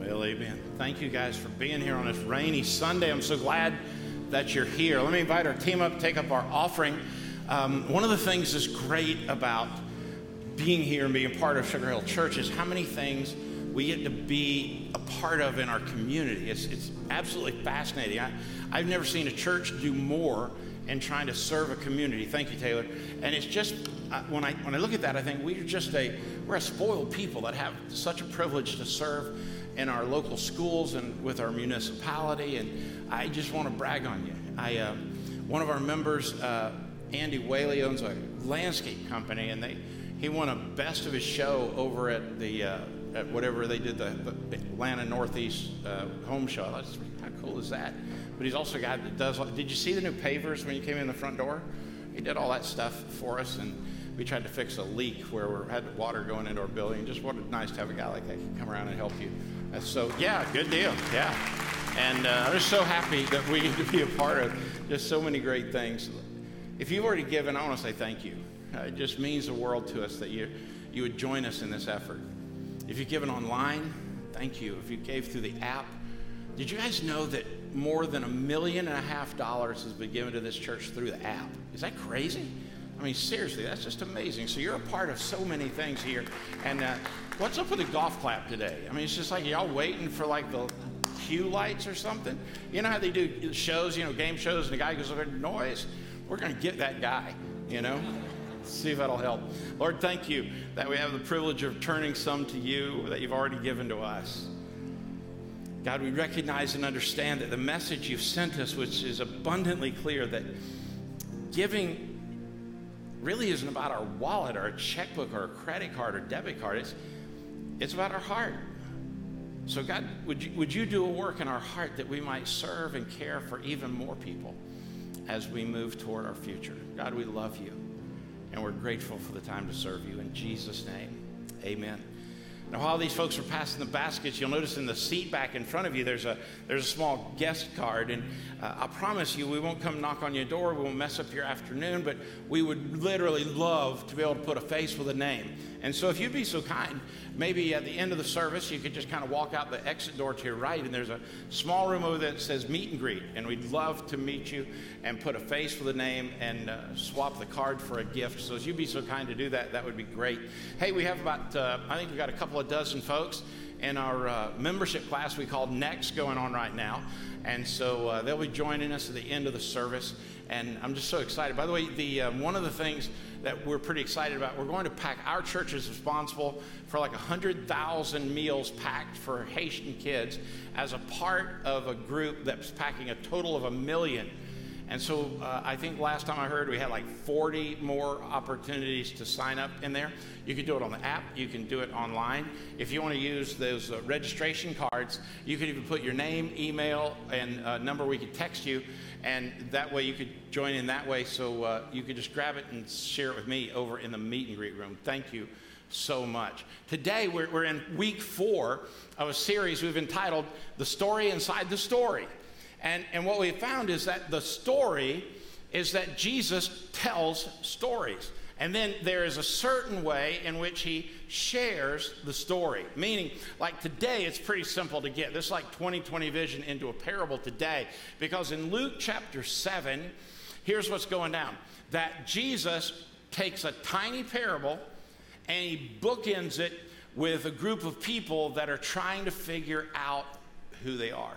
Well, amen. Thank you guys for being here on this rainy Sunday. I'm so glad that you're here. Let me invite our team up, take up our offering. Um, one of the things that's great about being here and being part of Sugar Hill Church is how many things we get to be a part of in our community. It's, it's absolutely fascinating. I, I've never seen a church do more in trying to serve a community. Thank you, Taylor. And it's just uh, when I when I look at that, I think we're just a we're a spoiled people that have such a privilege to serve in our local schools and with our municipality. And I just want to brag on you. I uh, one of our members, uh, Andy Whaley, owns a landscape company, and they he won a best of his show over at the uh, at whatever they did the, the Atlanta Northeast uh, home show. That's, how cool is that? But he's also a guy that does. Did you see the new pavers when you came in the front door? He did all that stuff for us, and we tried to fix a leak where we had water going into our building. Just what nice to have a guy like that come around and help you. So yeah, good deal. Yeah, and uh, I'm just so happy that we get to be a part of just so many great things. If you've already given, I want to say thank you. Uh, it just means the world to us that you you would join us in this effort. If you've given online, thank you. If you gave through the app, did you guys know that more than a million and a half dollars has been given to this church through the app? Is that crazy? I mean, seriously, that's just amazing. So you're a part of so many things here. And uh, what's up with the golf clap today? I mean, it's just like y'all waiting for like the cue lights or something. You know how they do shows, you know, game shows, and the guy goes over noise. We're going to get that guy, you know see if that'll help. Lord, thank you that we have the privilege of turning some to you that you've already given to us. God, we recognize and understand that the message you've sent us, which is abundantly clear, that giving really isn't about our wallet or a checkbook or a credit card or debit card. It's, it's about our heart. So, God, would you, would you do a work in our heart that we might serve and care for even more people as we move toward our future? God, we love you and we're grateful for the time to serve you. In Jesus' name, amen. Now, while these folks are passing the baskets, you'll notice in the seat back in front of you, there's a, there's a small guest card. And uh, I promise you, we won't come knock on your door. We won't mess up your afternoon, but we would literally love to be able to put a face with a name. And so, if you'd be so kind, maybe at the end of the service, you could just kind of walk out the exit door to your right, and there's a small room over there that says meet and greet. And we'd love to meet you and put a face with a name and uh, swap the card for a gift. So, if you'd be so kind to do that, that would be great. Hey, we have about, uh, I think we've got a couple of dozen folks in our uh, membership class we call Next going on right now. And so uh, they'll be joining us at the end of the service. And I'm just so excited. By the way, the, uh, one of the things that we're pretty excited about, we're going to pack, our church is responsible for like 100,000 meals packed for Haitian kids as a part of a group that's packing a total of a million and so uh, I think last time I heard we had like 40 more opportunities to sign up in there. You can do it on the app, you can do it online. If you want to use those uh, registration cards, you can even put your name, email, and uh, number we could text you, and that way you could join in that way. So uh, you could just grab it and share it with me over in the meet and greet room. Thank you so much. Today we're, we're in week four of a series we've entitled The Story Inside the Story. And, and what we found is that the story is that Jesus tells stories. And then there is a certain way in which he shares the story. Meaning, like today, it's pretty simple to get. This like 2020 vision into a parable today. Because in Luke chapter 7, here's what's going down that Jesus takes a tiny parable and he bookends it with a group of people that are trying to figure out who they are.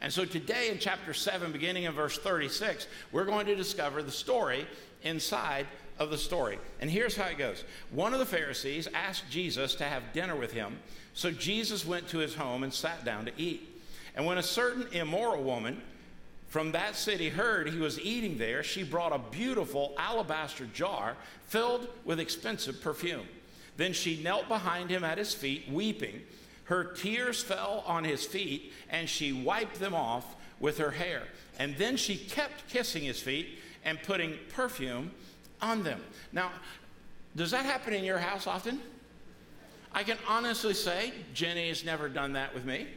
And so today in chapter 7, beginning in verse 36, we're going to discover the story inside of the story. And here's how it goes One of the Pharisees asked Jesus to have dinner with him, so Jesus went to his home and sat down to eat. And when a certain immoral woman from that city heard he was eating there, she brought a beautiful alabaster jar filled with expensive perfume. Then she knelt behind him at his feet, weeping. Her tears fell on his feet, and she wiped them off with her hair. And then she kept kissing his feet and putting perfume on them. Now, does that happen in your house often? I can honestly say Jenny has never done that with me.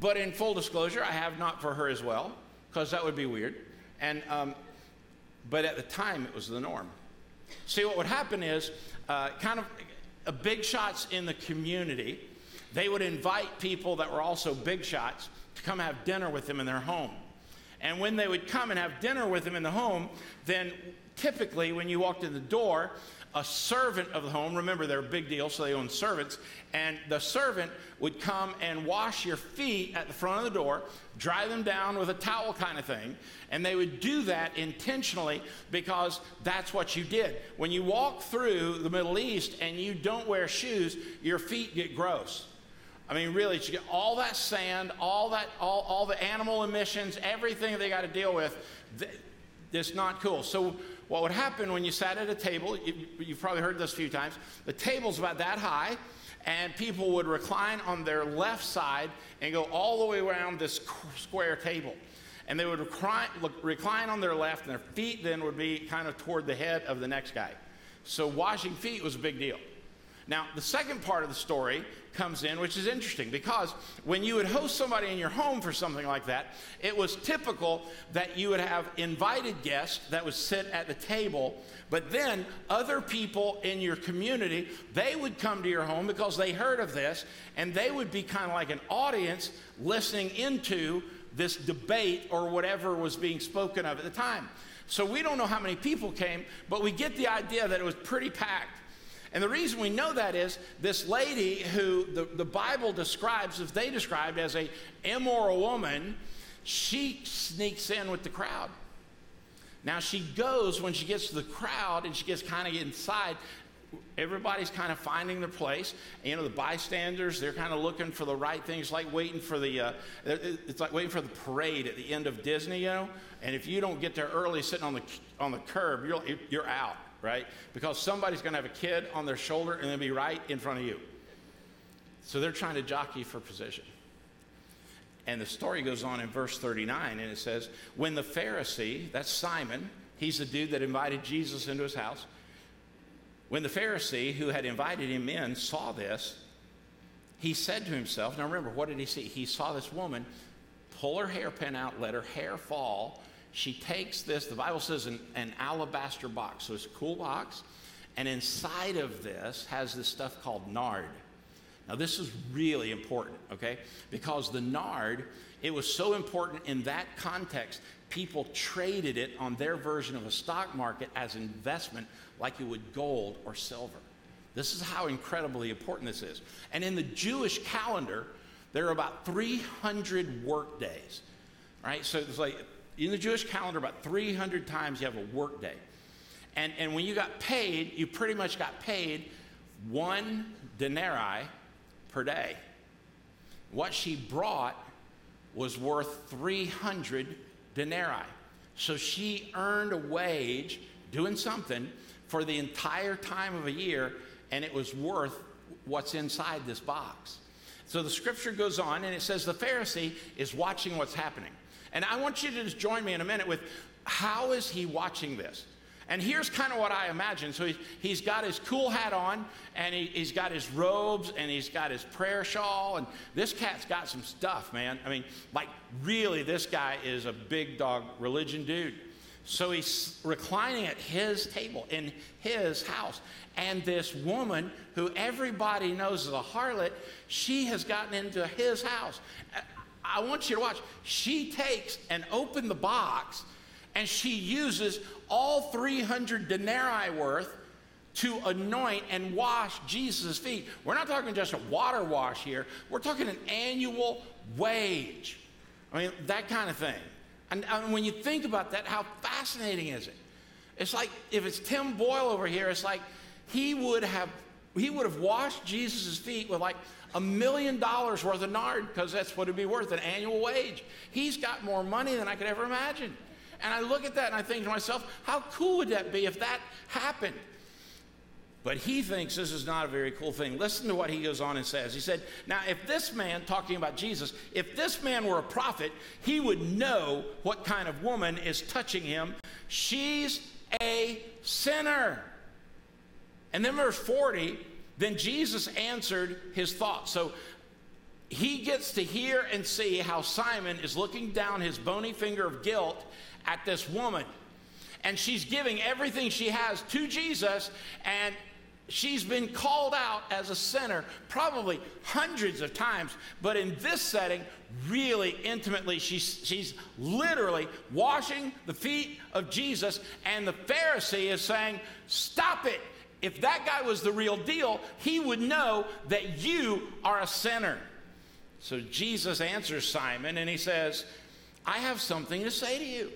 But in full disclosure, I have not for her as well, because that would be weird. And, um, but at the time, it was the norm. See, what would happen is uh, kind of a big shots in the community they would invite people that were also big shots to come have dinner with them in their home. And when they would come and have dinner with them in the home, then typically when you walked in the door, a servant of the home, remember they're a big deal, so they own servants, and the servant would come and wash your feet at the front of the door, dry them down with a towel kind of thing, and they would do that intentionally because that's what you did. When you walk through the Middle East and you don't wear shoes, your feet get gross. I mean, really, you get all that sand, all that, all, all the animal emissions, everything they got to deal with. It's not cool. So what would happen when you sat at a table, you, you've probably heard this a few times, the table's about that high, and people would recline on their left side and go all the way around this square table. And they would recline, recline on their left, and their feet then would be kind of toward the head of the next guy. So washing feet was a big deal. Now, the second part of the story comes in, which is interesting because when you would host somebody in your home for something like that, it was typical that you would have invited guests that would sit at the table, but then other people in your community, they would come to your home because they heard of this, and they would be kind of like an audience listening into this debate or whatever was being spoken of at the time. So we don't know how many people came, but we get the idea that it was pretty packed. And the reason we know that is this lady who the, the Bible describes, as they described as a immoral woman, she sneaks in with the crowd. Now she goes when she gets to the crowd and she gets kind of inside. Everybody's kind of finding their place. You know, the bystanders, they're kind of looking for the right things, like waiting for the, uh, it's like waiting for the parade at the end of Disney, you know. And if you don't get there early sitting on the, on the curb, you're, you're out right? Because somebody's going to have a kid on their shoulder and they'll be right in front of you. So they're trying to jockey for position. And the story goes on in verse 39, and it says, When the Pharisee, that's Simon, he's the dude that invited Jesus into his house. When the Pharisee who had invited him in saw this, he said to himself, Now remember, what did he see? He saw this woman pull her hairpin out, let her hair fall, she takes this, the Bible says, an, an alabaster box. So it's a cool box. And inside of this has this stuff called nard. Now, this is really important, okay? Because the nard, it was so important in that context, people traded it on their version of a stock market as investment like you would gold or silver. This is how incredibly important this is. And in the Jewish calendar, there are about 300 work days, right? So it's like in the Jewish calendar, about 300 times you have a work day. And, and when you got paid, you pretty much got paid one denarii per day. What she brought was worth 300 denarii. So she earned a wage doing something for the entire time of a year, and it was worth what's inside this box. So the scripture goes on, and it says the Pharisee is watching what's happening. And I want you to just join me in a minute with how is he watching this? And here's kind of what I imagine. So he's, got his cool hat on, and he, he's got his robes, and he's got his prayer shawl. And this cat's got some stuff, man. I mean, like, really, this guy is a big dog religion dude. So he's reclining at his table in his house. And this woman, who everybody knows is a harlot, she has gotten into his house. I want you to watch. She takes and open the box and she uses all 300 denarii worth to anoint and wash Jesus' feet. We're not talking just a water wash here, we're talking an annual wage. I mean, that kind of thing. And, and when you think about that, how fascinating is it? It's like if it's Tim Boyle over here, it's like he would have he would have washed Jesus' feet with like a million dollars worth of nard because that's what it'd be worth an annual wage. He's got more money than I could ever imagine. And I look at that and I think to myself, how cool would that be if that happened? But he thinks this is not a very cool thing. Listen to what he goes on and says. He said, Now, if this man, talking about Jesus, if this man were a prophet, he would know what kind of woman is touching him. She's a sinner. And then verse 40 then Jesus answered his thoughts. So he gets to hear and see how Simon is looking down his bony finger of guilt at this woman. And she's giving everything she has to Jesus. And She's been called out as a sinner probably hundreds of times, but in this setting, really intimately, she's, she's literally washing the feet of Jesus, and the Pharisee is saying, Stop it. If that guy was the real deal, he would know that you are a sinner. So Jesus answers Simon and he says, I have something to say to you.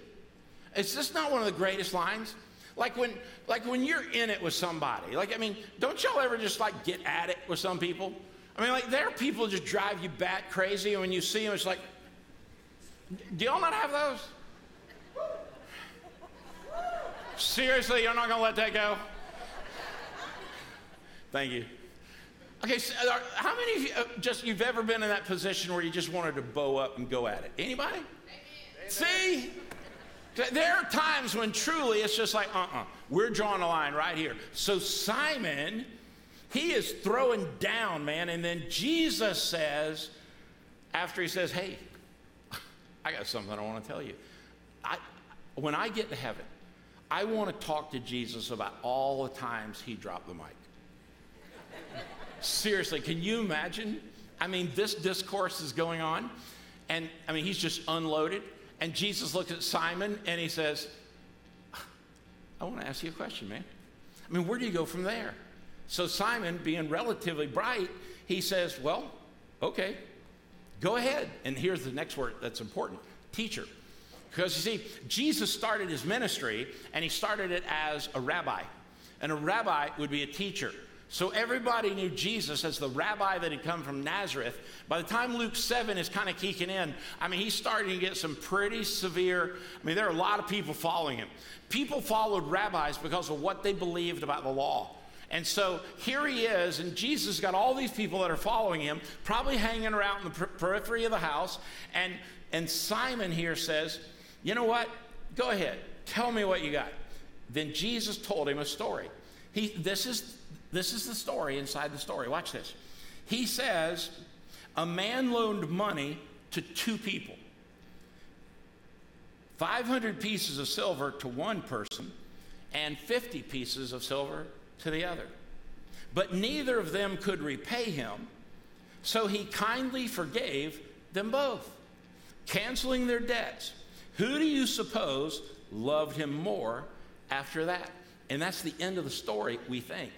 Is this not one of the greatest lines? Like when, like when you're in it with somebody. Like, I mean, don't y'all ever just like get at it with some people? I mean, like there are people just drive you bat crazy, and when you see them, it's like, do y'all not have those? Seriously, you're not gonna let that go? Thank you. Okay, so uh, how many of you uh, just you've ever been in that position where you just wanted to bow up and go at it? Anybody? See? There are times when truly it's just like, uh uh-uh, uh, we are drawing a line right here. So Simon, he is throwing down, man. And then Jesus says, after he says, hey, I got something I want to tell you. I, when I get to heaven, I want to talk to Jesus about all the times he dropped the mic. Seriously, can you imagine? I mean, this discourse is going on, and I mean, he's just unloaded. And Jesus looks at Simon and he says, I want to ask you a question, man. I mean, where do you go from there? So Simon, being relatively bright, he says, Well, okay, go ahead. And here's the next word that's important teacher. Because you see, Jesus started his ministry and he started it as a rabbi. And a rabbi would be a teacher. So everybody knew Jesus as the rabbi that had come from Nazareth. By the time Luke 7 is kind of kicking in, I mean, he's starting to get some pretty severe. I mean, there are a lot of people following him. People followed rabbis because of what they believed about the law. And so here he is, and Jesus got all these people that are following him, probably hanging around in the periphery of the house. And, and Simon here says, You know what? Go ahead. Tell me what you got. Then Jesus told him a story. He, this is this is the story inside the story. Watch this. He says, A man loaned money to two people 500 pieces of silver to one person and 50 pieces of silver to the other. But neither of them could repay him, so he kindly forgave them both, canceling their debts. Who do you suppose loved him more after that? And that's the end of the story, we think.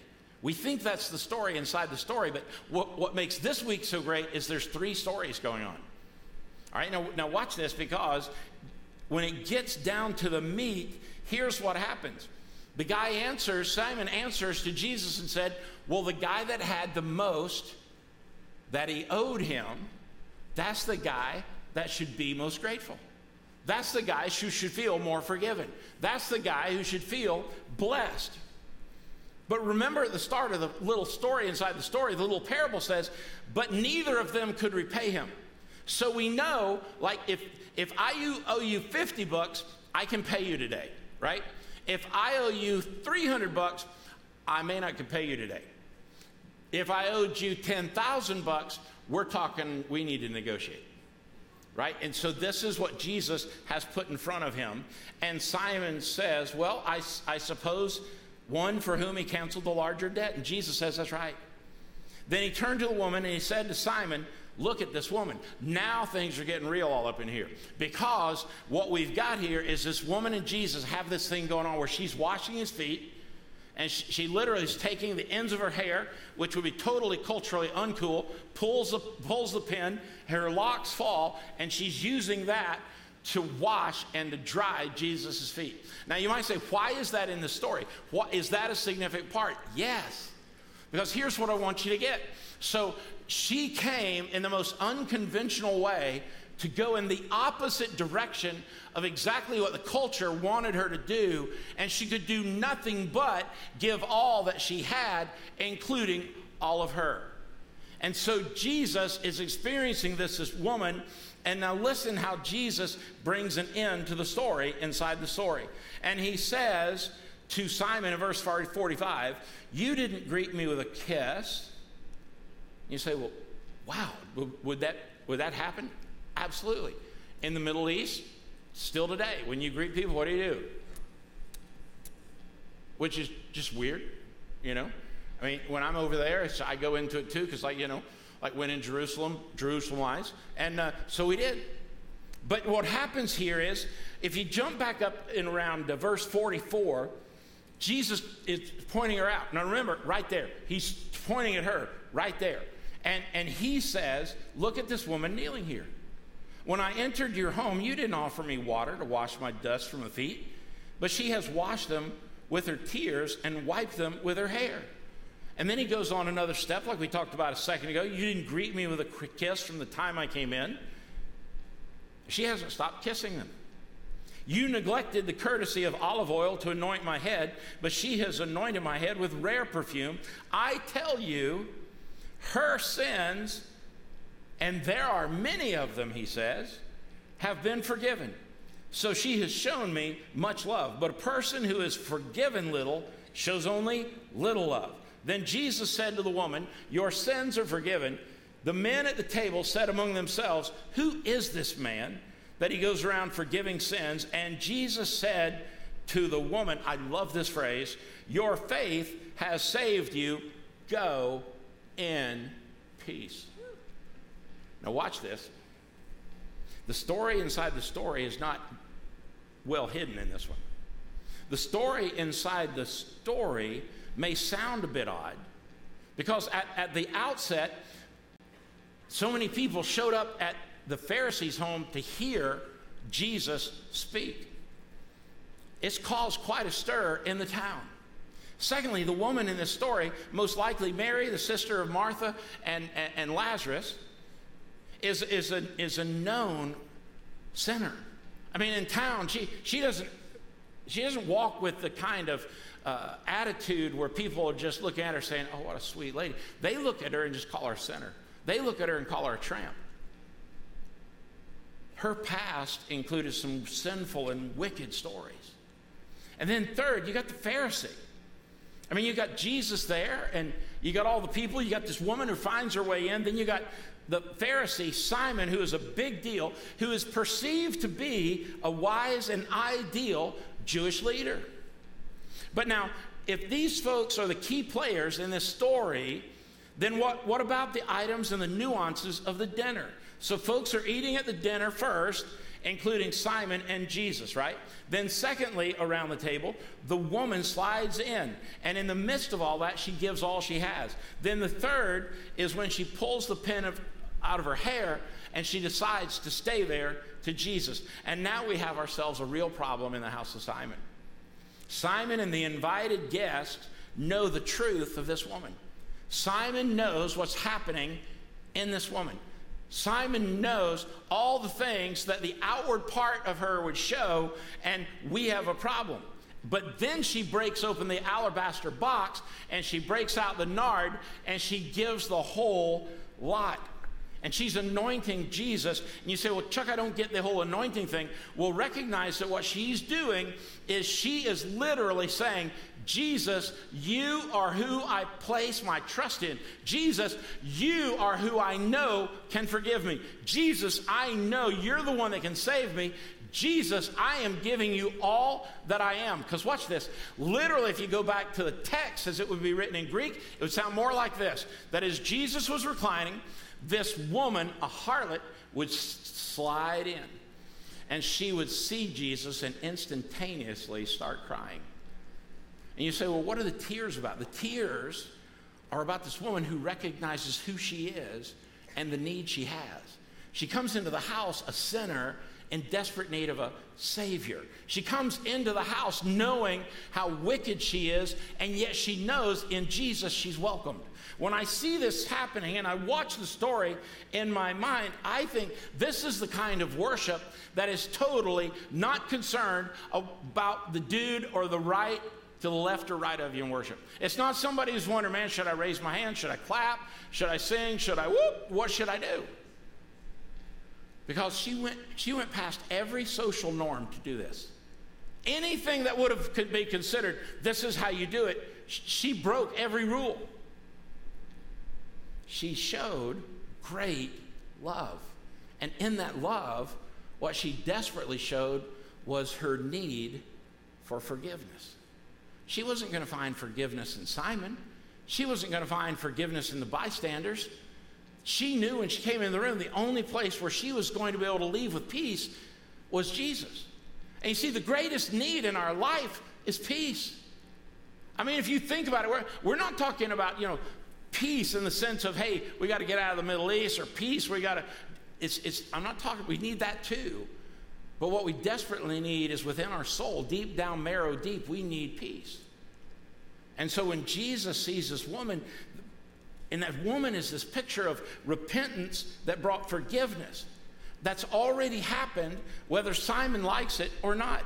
We think that's the story inside the story, but what, what makes this week so great is there's three stories going on. All right, now, now watch this because when it gets down to the meat, here's what happens. The guy answers, Simon answers to Jesus and said, Well, the guy that had the most that he owed him, that's the guy that should be most grateful. That's the guy who should feel more forgiven. That's the guy who should feel blessed. But remember at the start of the little story inside the story, the little parable says, but neither of them could repay him. So we know, like, if, if I owe you 50 bucks, I can pay you today, right? If I owe you 300 bucks, I may not can pay you today. If I owed you 10,000 bucks, we're talking we need to negotiate. Right? And so this is what Jesus has put in front of him. And Simon says, Well, I, I suppose one for whom he canceled the larger debt. And Jesus says, That's right. Then he turned to the woman and he said to Simon, Look at this woman. Now things are getting real all up in here. Because what we've got here is this woman and Jesus have this thing going on where she's washing his feet. And she, literally is taking the ends of her hair, which would be totally culturally uncool, pulls the, pulls the pin, her locks fall, and she's using that to wash and to dry Jesus' feet. Now, you might say, why is that in the story? What, is that a significant part? Yes. Because here's what I want you to get. So, she came in the most unconventional way to go in the opposite direction of exactly what the culture wanted her to do, and she could do nothing but give all that she had, including all of her. And so Jesus is experiencing this, this woman and now listen how Jesus brings an end to the story inside the story. And he says to Simon in verse 45, You didn't greet me with a kiss. You say, Well, wow, would that, would that happen? Absolutely. In the Middle East, still today, when you greet people, what do you do? Which is just weird, you know? I mean, when I'm over there, I go into it too, because, like, you know, like when in Jerusalem, Jerusalem wise. And uh, so we did. But what happens here is, if you jump back up in around uh, verse 44, Jesus is pointing her out. Now remember, right there, he's pointing at her, right there. And, and he says, Look at this woman kneeling here. When I entered your home, you didn't offer me water to wash my dust from my feet, but she has washed them with her tears and wiped them with her hair. And then he goes on another step, like we talked about a second ago. You didn't greet me with a kiss from the time I came in. She hasn't stopped kissing them. You neglected the courtesy of olive oil to anoint my head, but she has anointed my head with rare perfume. I tell you, her sins, and there are many of them, he says, have been forgiven. So she has shown me much love. But a person who is forgiven little shows only little love. Then Jesus said to the woman, Your sins are forgiven. The men at the table said among themselves, Who is this man that he goes around forgiving sins? And Jesus said to the woman, I love this phrase, Your faith has saved you. Go in peace. Now, watch this. The story inside the story is not well hidden in this one. The story inside the story may sound a bit odd because at, at the outset, so many people showed up at the Pharisees' home to hear Jesus speak. It's caused quite a stir in the town. Secondly, the woman in this story, most likely Mary, the sister of Martha and, and, and Lazarus, is, is, a, is a known sinner. I mean, in town, she, she, doesn't, she doesn't walk with the kind of uh, attitude where people are just looking at her saying, Oh, what a sweet lady. They look at her and just call her a sinner. They look at her and call her a tramp. Her past included some sinful and wicked stories. And then, third, you got the Pharisee. I mean, you got Jesus there, and you got all the people. You got this woman who finds her way in. Then you got the Pharisee, Simon, who is a big deal, who is perceived to be a wise and ideal Jewish leader. But now, if these folks are the key players in this story, then what, what about the items and the nuances of the dinner? So, folks are eating at the dinner first, including Simon and Jesus, right? Then, secondly, around the table, the woman slides in. And in the midst of all that, she gives all she has. Then, the third is when she pulls the pin of, out of her hair and she decides to stay there to Jesus. And now we have ourselves a real problem in the house of Simon. Simon and the invited guest know the truth of this woman. Simon knows what's happening in this woman. Simon knows all the things that the outward part of her would show, and we have a problem. But then she breaks open the alabaster box and she breaks out the nard and she gives the whole lot and she's anointing Jesus. And you say, Well, Chuck, I don't get the whole anointing thing. Well, recognize that what she's doing is she is literally saying, Jesus, you are who I place my trust in. Jesus, you are who I know can forgive me. Jesus, I know you're the one that can save me. Jesus, I am giving you all that I am. Because watch this. Literally, if you go back to the text as it would be written in Greek, it would sound more like this that as Jesus was reclining, this woman, a harlot, would slide in and she would see Jesus and instantaneously start crying. And you say, well, what are the tears about? The tears are about this woman who recognizes who she is and the need she has. She comes into the house a sinner in desperate need of a Savior. She comes into the house knowing how wicked she is, and yet she knows in Jesus she's welcomed. When I see this happening and I watch the story in my mind, I think this is the kind of worship that is totally not concerned about the dude or the right to the left or right of you in worship. It's not somebody who's wondering, man, should I raise my hand? Should I clap? Should I sing? Should I whoop? What should I do? Because she went, she went past every social norm to do this. Anything that would have could be considered, this is how you do it, she broke every rule she showed great love. And in that love, what she desperately showed was her need for forgiveness. She wasn't going to find forgiveness in Simon. She wasn't going to find forgiveness in the bystanders. She knew when she came in the room, the only place where she was going to be able to leave with peace was Jesus. And you see, the greatest need in our life is peace. I mean, if you think about it, we're, we're not talking about, you know, peace in the sense of, hey, we got to get out of the Middle East, or peace, we got to, it's, it's, I'm not talking, we need that too. But what we desperately need is within our soul, deep down, marrow deep, we need peace. And so when Jesus sees this woman, and that woman is this picture of repentance that brought forgiveness. That's already happened, whether Simon likes it or not.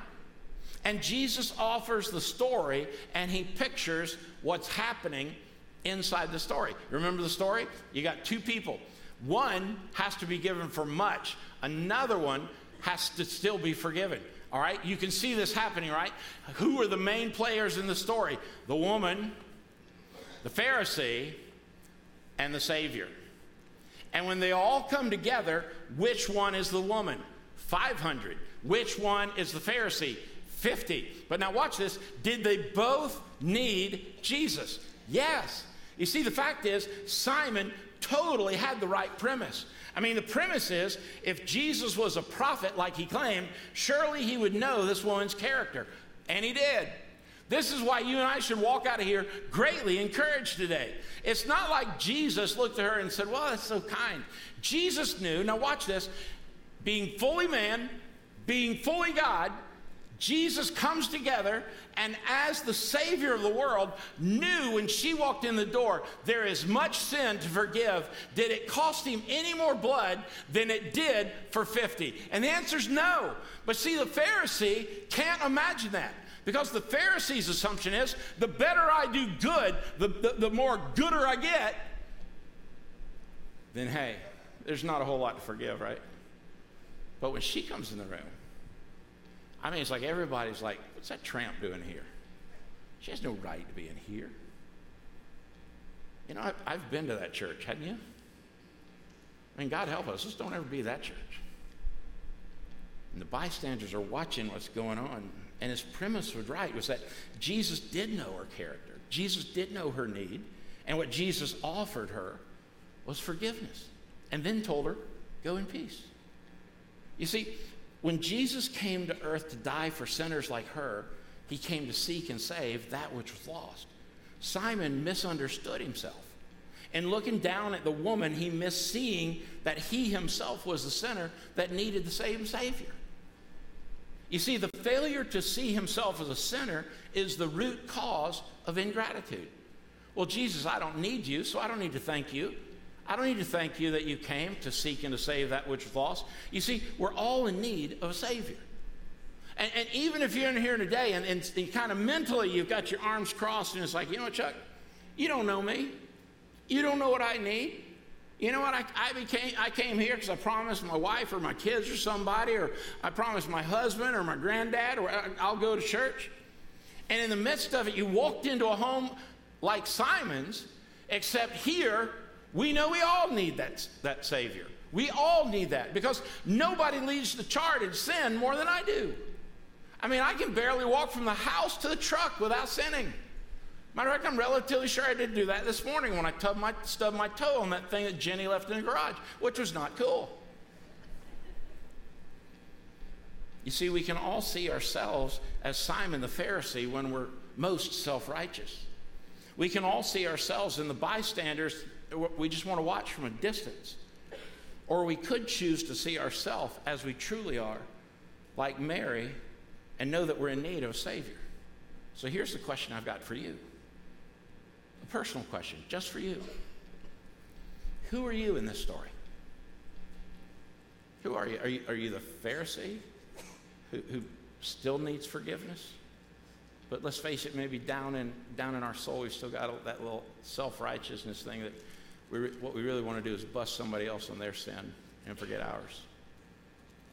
And Jesus offers the story and he pictures what's happening inside the story. Remember the story? You got two people. One has to be given for much, another one has to still be forgiven. All right? You can see this happening, right? Who are the main players in the story? The woman, the Pharisee, and the Savior. And when they all come together, which one is the woman? 500. Which one is the Pharisee? 50. But now watch this. Did they both need Jesus? Yes. You see, the fact is, Simon totally had the right premise. I mean, the premise is if Jesus was a prophet like he claimed, surely he would know this woman's character. And he did. This is why you and I should walk out of here greatly encouraged today. It's not like Jesus looked at her and said, Well, that's so kind. Jesus knew, now watch this, being fully man, being fully God, Jesus comes together and, as the Savior of the world, knew when she walked in the door, there is much sin to forgive. Did it cost him any more blood than it did for 50? And the answer is no. But see, the Pharisee can't imagine that. Because the Pharisee's assumption is the better I do good, the, the, the more gooder I get, then hey, there's not a whole lot to forgive, right? But when she comes in the room, I mean, it's like everybody's like, what's that tramp doing here? She has no right to be in here. You know, I've, I've been to that church, hadn't you? I mean, God help us, just don't ever be that church. And the bystanders are watching what's going on. And his premise was right, was that Jesus did know her character. Jesus did know her need. And what Jesus offered her was forgiveness. And then told her, go in peace. You see, when Jesus came to earth to die for sinners like her, he came to seek and save that which was lost. Simon misunderstood himself. And looking down at the woman, he missed seeing that he himself was the sinner that needed the same Savior. You see, the failure to see himself as a sinner is the root cause of ingratitude. Well, Jesus, I don't need you, so I don't need to thank you. I don't need to thank you that you came to seek and to save that which was lost. You see, we're all in need of a Savior. And, and even if you're in here today and, and, and kind of mentally you've got your arms crossed and it's like, you know what, Chuck? You don't know me. You don't know what I need. You know what? I, I, became, I came here because I promised my wife or my kids or somebody, or I promised my husband or my granddad, or uh, I'll go to church. And in the midst of it, you walked into a home like Simon's, except here we know we all need that, that Savior. We all need that because nobody leads the charge in sin more than I do. I mean, I can barely walk from the house to the truck without sinning. Matter of fact, I'm relatively sure I did do that this morning when I stubbed my, stubbed my toe on that thing that Jenny left in the garage, which was not cool. You see, we can all see ourselves as Simon the Pharisee when we're most self righteous. We can all see ourselves in the bystanders we just want to watch from a distance. Or we could choose to see ourselves as we truly are, like Mary, and know that we're in need of a Savior. So here's the question I've got for you personal question, just for you. Who are you in this story? Who are you? Are you, are you the Pharisee who, who still needs forgiveness? But let's face it, maybe down in, down in our soul, we've still got that little self righteousness thing that we what we really want to do is bust somebody else on their sin and forget ours.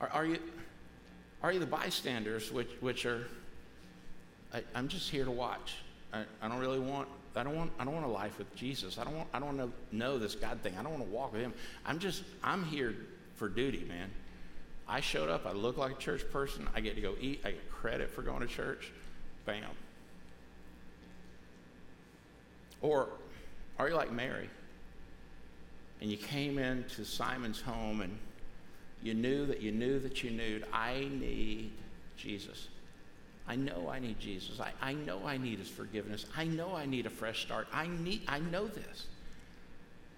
Are, are you, are you the bystanders, which, which are, I, am just here to watch. I, I don't really want, I don't want, I don't want a life with Jesus. I don't want, I don't want to know this God thing. I don't want to walk with Him. I'm just, I'm here for duty, man. I showed up. I look like a church person. I get to go eat. I get credit for going to church. Bam. Or Are you like Mary? And you came into Simon's home and you knew that you knew that you knew, I need Jesus. I know I need Jesus. I, I know I need his forgiveness. I know I need a fresh start. I need I know this.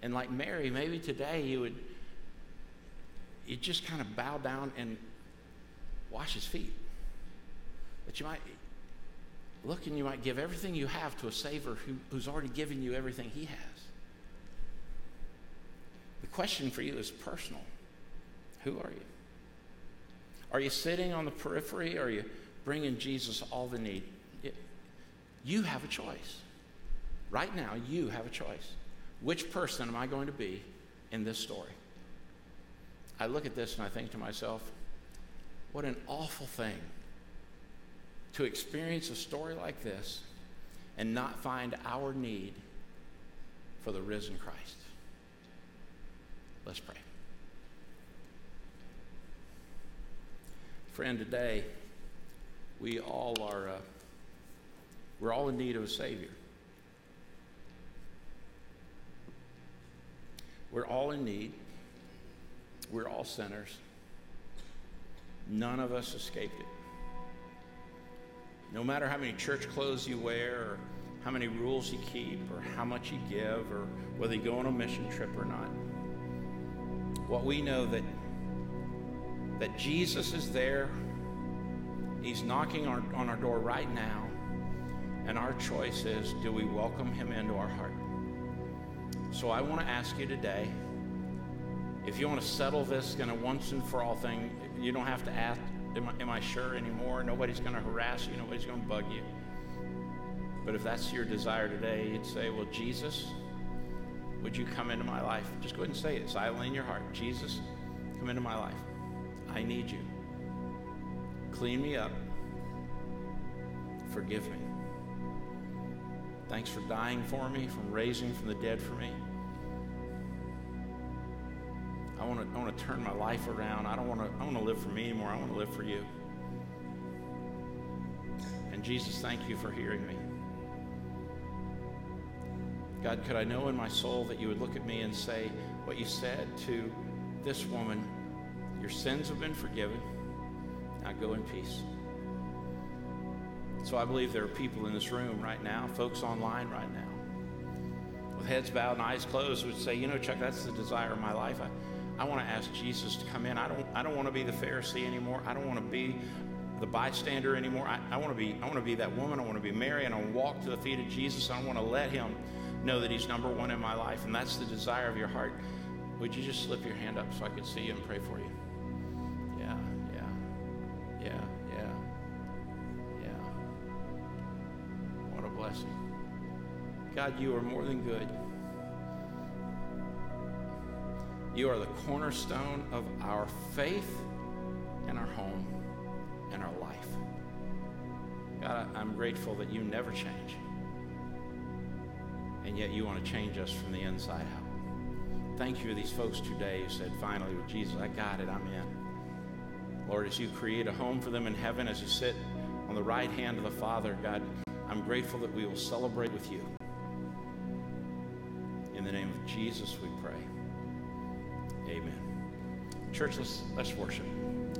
And like Mary, maybe today you would you just kind of bow down and wash his feet. That you might look and you might give everything you have to a Savior who, who's already given you everything he has. The question for you is personal. Who are you? Are you sitting on the periphery are you bringing Jesus all the need? It, you have a choice. Right now, you have a choice. Which person am I going to be in this story? I look at this and I think to myself, what an awful thing to experience a story like this and not find our need for the risen Christ. Let's pray. Friend, today we all are, uh, we're all in need of a Savior. We're all in need. We're all sinners. None of us escaped it. No matter how many church clothes you wear, or how many rules you keep, or how much you give, or whether you go on a mission trip or not, what we know that that Jesus is there. He's knocking our, on our door right now, and our choice is: do we welcome Him into our heart? So I want to ask you today if you want to settle this in a once and for all thing, you don't have to ask, am I, am I sure anymore? Nobody's going to harass you, nobody's going to bug you. But if that's your desire today, you'd say, Well, Jesus, would you come into my life? Just go ahead and say it silently in your heart. Jesus, come into my life. I need you. Clean me up. Forgive me. Thanks for dying for me, from raising from the dead for me. I want to I want to turn my life around. I don't want to I want to live for me anymore. I want to live for you. And Jesus, thank you for hearing me. God, could I know in my soul that you would look at me and say what you said to this woman, your sins have been forgiven. Now go in peace. So I believe there are people in this room right now, folks online right now, with heads bowed and eyes closed, would say, you know, Chuck, that's the desire of my life. I, I want to ask Jesus to come in. I don't, I don't want to be the Pharisee anymore. I don't want to be the bystander anymore. I, I want to be, I want to be that woman. I want to be Mary, and I want to walk to the feet of Jesus. I want to let Him know that He's number one in my life, and that's the desire of your heart. Would you just slip your hand up so I could see you and pray for you? Blessing. God, you are more than good. You are the cornerstone of our faith and our home and our life. God, I'm grateful that you never change. And yet you want to change us from the inside out. Thank you to these folks today who said, finally, with Jesus, I got it, I'm in. Lord, as you create a home for them in heaven, as you sit on the right hand of the Father, God, I'm grateful that we will celebrate with you. In the name of Jesus, we pray. Amen. Church, let's, let's worship.